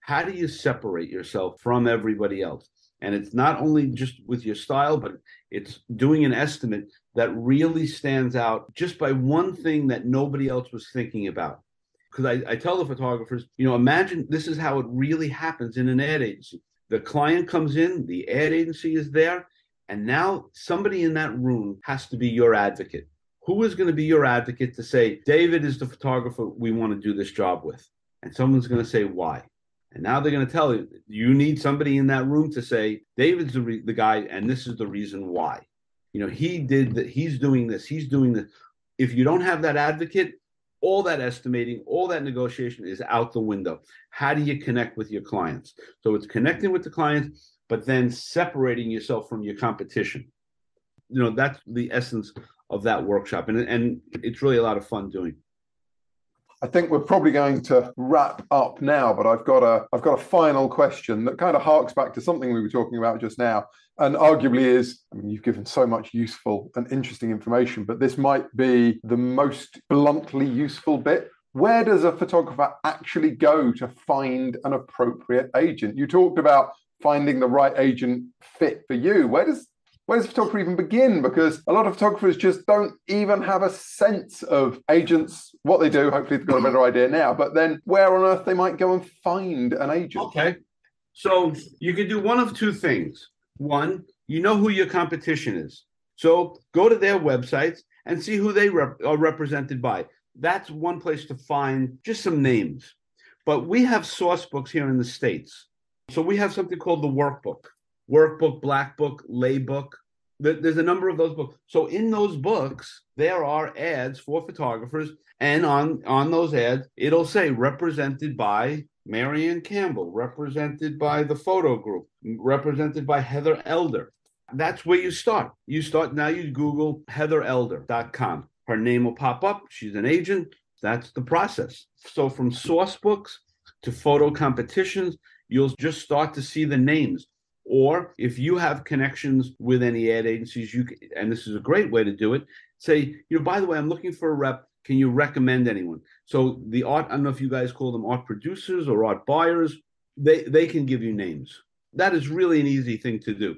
How do you separate yourself from everybody else? And it's not only just with your style, but it's doing an estimate that really stands out just by one thing that nobody else was thinking about. Because I, I tell the photographers, you know, imagine this is how it really happens in an ad agency. The client comes in, the ad agency is there, and now somebody in that room has to be your advocate. Who is going to be your advocate to say, David is the photographer we want to do this job with? And someone's going to say, why? And now they're going to tell you, you need somebody in that room to say, David's the, re- the guy, and this is the reason why. You know, he did that, he's doing this, he's doing this. If you don't have that advocate, all that estimating, all that negotiation is out the window. How do you connect with your clients? So it's connecting with the clients but then separating yourself from your competition. You know, that's the essence of that workshop. And, and it's really a lot of fun doing. I think we're probably going to wrap up now, but I've got a I've got a final question that kind of harks back to something we were talking about just now, and arguably is I mean you've given so much useful and interesting information, but this might be the most bluntly useful bit. Where does a photographer actually go to find an appropriate agent? You talked about finding the right agent fit for you. Where does where does photography even begin? Because a lot of photographers just don't even have a sense of agents, what they do. Hopefully, they've got a better idea now. But then, where on earth they might go and find an agent? Okay, so you can do one of two things. One, you know who your competition is, so go to their websites and see who they rep- are represented by. That's one place to find just some names. But we have source books here in the States. So we have something called the workbook, workbook, black book, Le Book. There's a number of those books. So in those books, there are ads for photographers. And on, on those ads, it'll say represented by Marianne Campbell, represented by the photo group, represented by Heather Elder. That's where you start. You start now, you Google heatherelder.com. Her name will pop up. She's an agent. That's the process. So from source books to photo competitions, you'll just start to see the names. Or if you have connections with any ad agencies, you can, and this is a great way to do it. Say, you know, by the way, I'm looking for a rep. Can you recommend anyone? So the art, I don't know if you guys call them art producers or art buyers. They they can give you names. That is really an easy thing to do.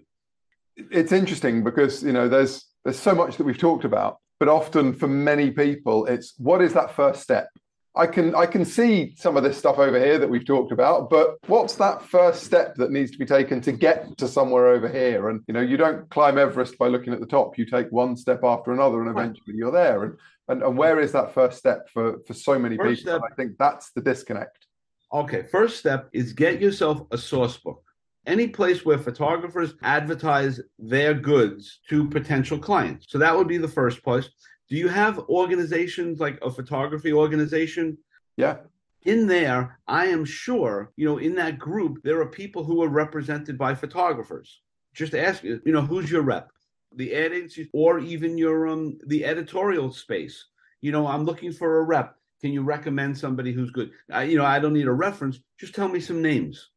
It's interesting because you know there's there's so much that we've talked about, but often for many people, it's what is that first step? I can I can see some of this stuff over here that we've talked about, but what's that first step that needs to be taken to get to somewhere over here? And you know, you don't climb Everest by looking at the top. You take one step after another, and eventually you're there. And and, and where is that first step for for so many first people? Step, I think that's the disconnect. Okay, first step is get yourself a source book. Any place where photographers advertise their goods to potential clients. So that would be the first place do you have organizations like a photography organization? Yeah. In there, I am sure, you know, in that group, there are people who are represented by photographers. Just ask, you know, who's your rep? The ad agency or even your um the editorial space. You know, I'm looking for a rep. Can you recommend somebody who's good? I, you know, I don't need a reference. Just tell me some names.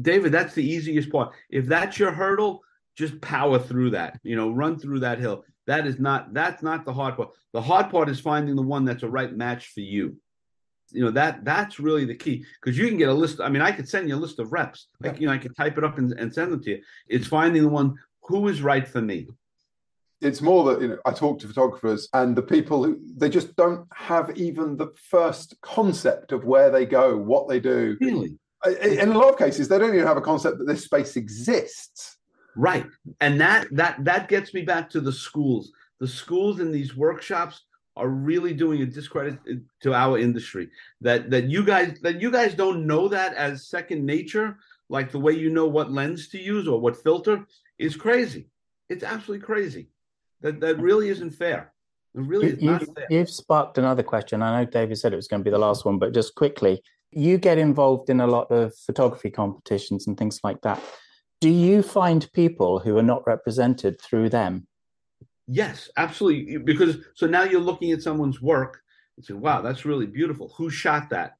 David, that's the easiest part. If that's your hurdle, just power through that. You know, run through that hill. That is not that's not the hard part. The hard part is finding the one that's a right match for you. You know that that's really the key because you can get a list. I mean, I could send you a list of reps. Like you know, I could type it up and, and send them to you. It's finding the one who is right for me. It's more that you know I talk to photographers and the people who they just don't have even the first concept of where they go, what they do. Really, in a lot of cases, they don't even have a concept that this space exists. Right. And that that that gets me back to the schools. The schools in these workshops are really doing a discredit uh, to our industry. That that you guys that you guys don't know that as second nature, like the way you know what lens to use or what filter is crazy. It's absolutely crazy. That that really isn't fair. It really is you've, fair. You've sparked another question. I know David said it was going to be the last one, but just quickly, you get involved in a lot of photography competitions and things like that do you find people who are not represented through them? Yes, absolutely. Because so now you're looking at someone's work and say, wow, that's really beautiful. Who shot that?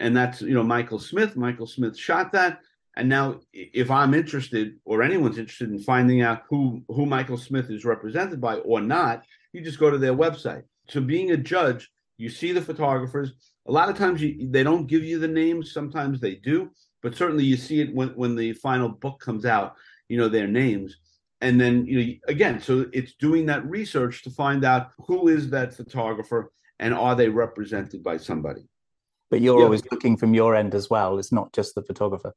And that's, you know, Michael Smith. Michael Smith shot that. And now if I'm interested or anyone's interested in finding out who who Michael Smith is represented by or not, you just go to their website. So being a judge, you see the photographers. A lot of times you, they don't give you the names, sometimes they do but certainly you see it when when the final book comes out you know their names. And then you know again so it's doing that research to find out who is that photographer and are they represented by somebody. But you're yeah. always looking from your end as well. It's not just the photographer.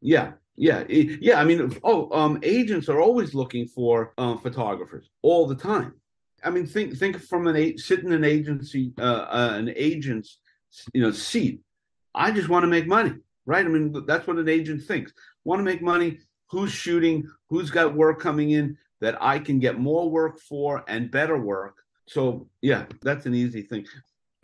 Yeah yeah yeah i mean oh um agents are always looking for um, photographers all the time. I mean think think from an sit in an agency uh, uh, an agent's you know seat. I just want to make money right? I mean, that's what an agent thinks. Want to make money? Who's shooting? Who's got work coming in that I can get more work for and better work? So, yeah, that's an easy thing.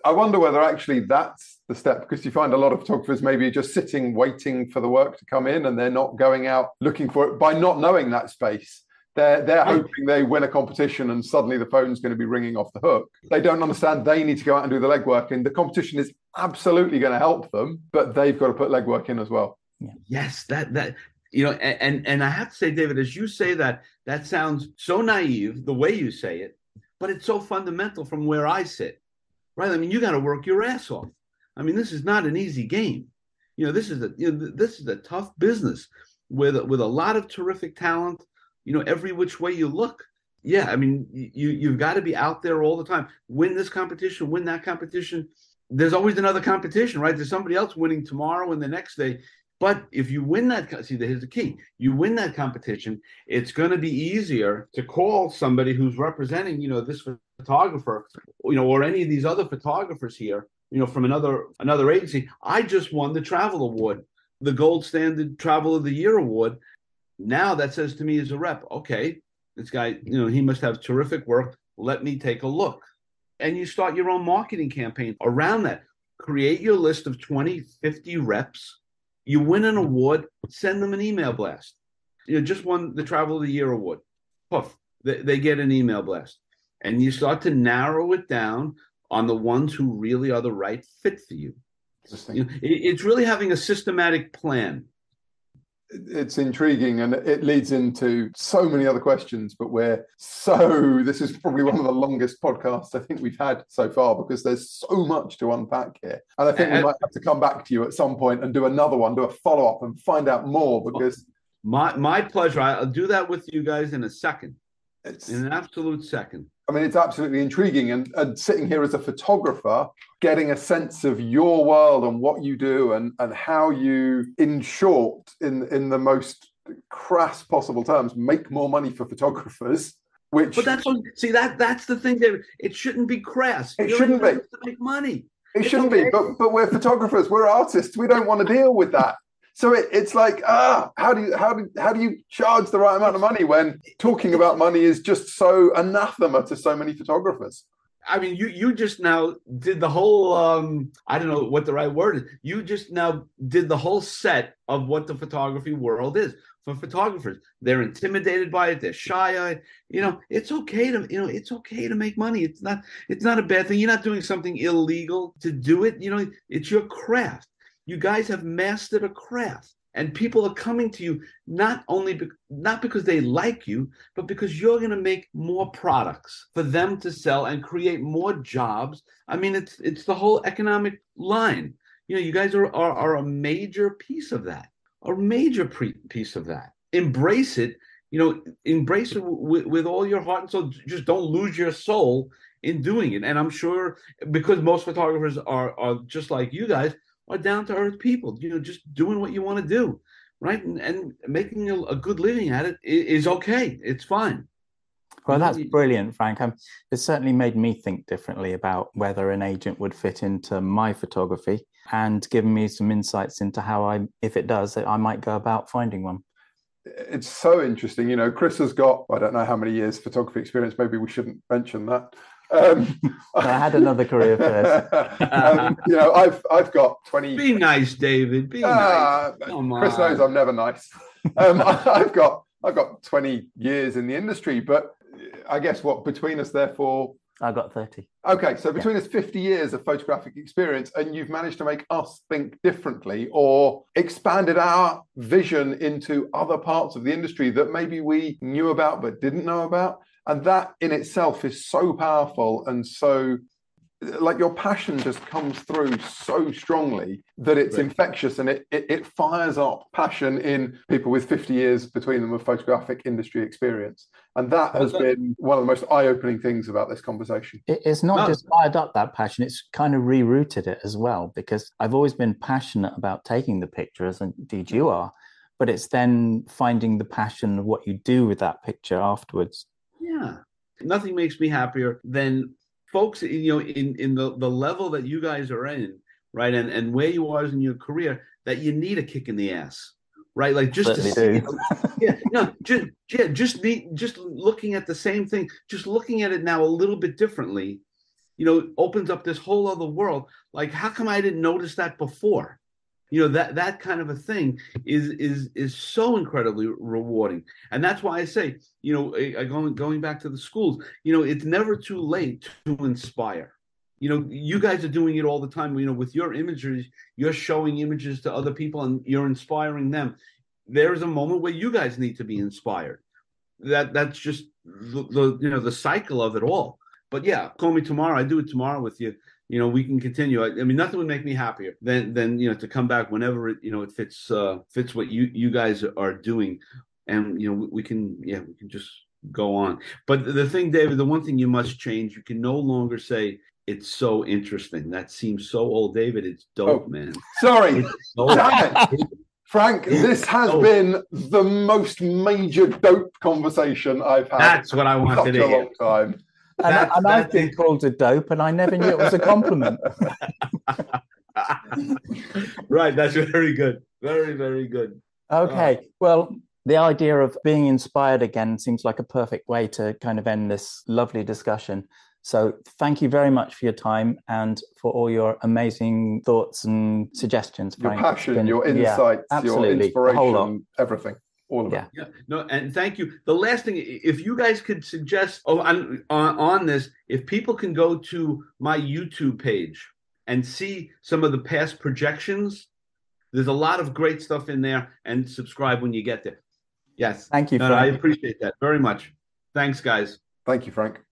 I wonder whether actually that's the step because you find a lot of photographers maybe just sitting waiting for the work to come in and they're not going out looking for it by not knowing that space. They're they're hoping they win a competition and suddenly the phone's going to be ringing off the hook. They don't understand they need to go out and do the legwork, and the competition is absolutely going to help them, but they've got to put legwork in as well. Yeah. Yes, that that you know, and and I have to say, David, as you say that, that sounds so naive the way you say it, but it's so fundamental from where I sit, right? I mean, you got to work your ass off. I mean, this is not an easy game. You know, this is a you know, this is a tough business with with a lot of terrific talent, you know, every which way you look. Yeah, I mean, you you've got to be out there all the time. Win this competition, win that competition. There's always another competition, right? There's somebody else winning tomorrow and the next day. But if you win that, see, here's the key: you win that competition, it's going to be easier to call somebody who's representing, you know, this photographer, you know, or any of these other photographers here, you know, from another another agency. I just won the travel award, the Gold Standard Travel of the Year award. Now that says to me as a rep, okay, this guy, you know, he must have terrific work. Let me take a look. And you start your own marketing campaign around that. Create your list of 20, 50 reps you win an award, send them an email blast. You know, just won the Travel of the Year award. Puff, they, they get an email blast. And you start to narrow it down on the ones who really are the right fit for you. you know, it, it's really having a systematic plan it's intriguing and it leads into so many other questions but we're so [laughs] this is probably one of the longest podcasts i think we've had so far because there's so much to unpack here. And i think we uh, uh, might have to come back to you at some point and do another one do a follow-up and find out more because my my pleasure. I'll do that with you guys in a second. It's in an absolute second I mean, it's absolutely intriguing. And, and sitting here as a photographer, getting a sense of your world and what you do and, and how you, in short, in, in the most crass possible terms, make more money for photographers. Which, but that's see that that's the thing, David. It shouldn't be crass. It You're shouldn't be to make money. It it's shouldn't okay. be. But but we're photographers. We're artists. We don't want to deal with that. So it, it's like, ah, how do you how do how do you charge the right amount of money when talking about money is just so anathema to so many photographers? I mean, you you just now did the whole um I don't know what the right word is. You just now did the whole set of what the photography world is for photographers. They're intimidated by it, they're shy. You know, it's okay to you know, it's okay to make money. It's not it's not a bad thing. You're not doing something illegal to do it. You know, it's your craft you guys have mastered a craft and people are coming to you not only be, not because they like you but because you're going to make more products for them to sell and create more jobs. I mean it's it's the whole economic line. You know you guys are are, are a major piece of that a major pre- piece of that. Embrace it you know embrace it with, with all your heart and soul. Just don't lose your soul in doing it. And i'm sure because most photographers are are just like you guys are down to earth people, you know, just doing what you want to do, right? And, and making a, a, good living at it is okay. It's fine. Well, that's brilliant, Frank. Um, it certainly made me think differently about whether an agent would fit into my photography and given me some insights into how I, if it does, I might go about finding one it's so interesting. You know, Chris has got, I don't know how many years photography experience. Maybe we shouldn't mention that. Um, [laughs] I had another career first. um, you know, I've I've got twenty. Be nice, David. Be uh, nice. Come Chris knows I'm never nice. Um, [laughs] I've got I've got twenty years in the industry, but I guess what between us, therefore, I got 30. Okay, so between yeah. us 50 years of photographic experience, and you've managed to make us think differently or expanded our vision into other parts of the industry that maybe we knew about but didn't know about. And that in itself is so powerful and so like your passion just comes through so strongly that it's right. infectious and it, it, it fires up passion in people with 50 years between them of photographic industry experience and that has been one of the most eye-opening things about this conversation it's not no. just fired up that passion it's kind of rerouted it as well because i've always been passionate about taking the picture as indeed you mm. are but it's then finding the passion of what you do with that picture afterwards yeah. Nothing makes me happier than folks, you know, in, in the, the level that you guys are in, right? And, and where you are in your career, that you need a kick in the ass, right? Like just to see, you know, [laughs] yeah, no, just, yeah, just be, just looking at the same thing, just looking at it now a little bit differently, you know, opens up this whole other world. Like, how come I didn't notice that before? You know that that kind of a thing is is is so incredibly rewarding. And that's why i say you know going going back to the schools you know it's never too late to inspire. You know you guys are doing it all the time. You know with your images you're showing images to other people and you're inspiring them. There's a moment where you guys need to be inspired. That that's just the, the you know the cycle of it all. But yeah call me tomorrow. I do it tomorrow with you you know, we can continue. I, I, mean, nothing would make me happier than than you know to come back whenever it you know it fits uh, fits what you you guys are doing. and you know we, we can yeah we can just go on. But the thing, David, the one thing you must change, you can no longer say it's so interesting. That seems so old, David. It's dope, oh, man. Sorry, so [laughs] Frank. This has oh. been the most major dope conversation I've had. That's what I wanted to hear. Long time. And, and I've been called a dope, and I never knew it was a compliment. [laughs] right, that's very good. Very, very good. Okay, uh, well, the idea of being inspired again seems like a perfect way to kind of end this lovely discussion. So, thank you very much for your time and for all your amazing thoughts and suggestions. Frank. Your passion, been, your insights, yeah, your inspiration, everything. All of yeah. it. Yeah. No, and thank you. The last thing, if you guys could suggest oh, on, on, on this, if people can go to my YouTube page and see some of the past projections, there's a lot of great stuff in there, and subscribe when you get there. Yes. Thank you. No, I appreciate that very much. Thanks, guys. Thank you, Frank.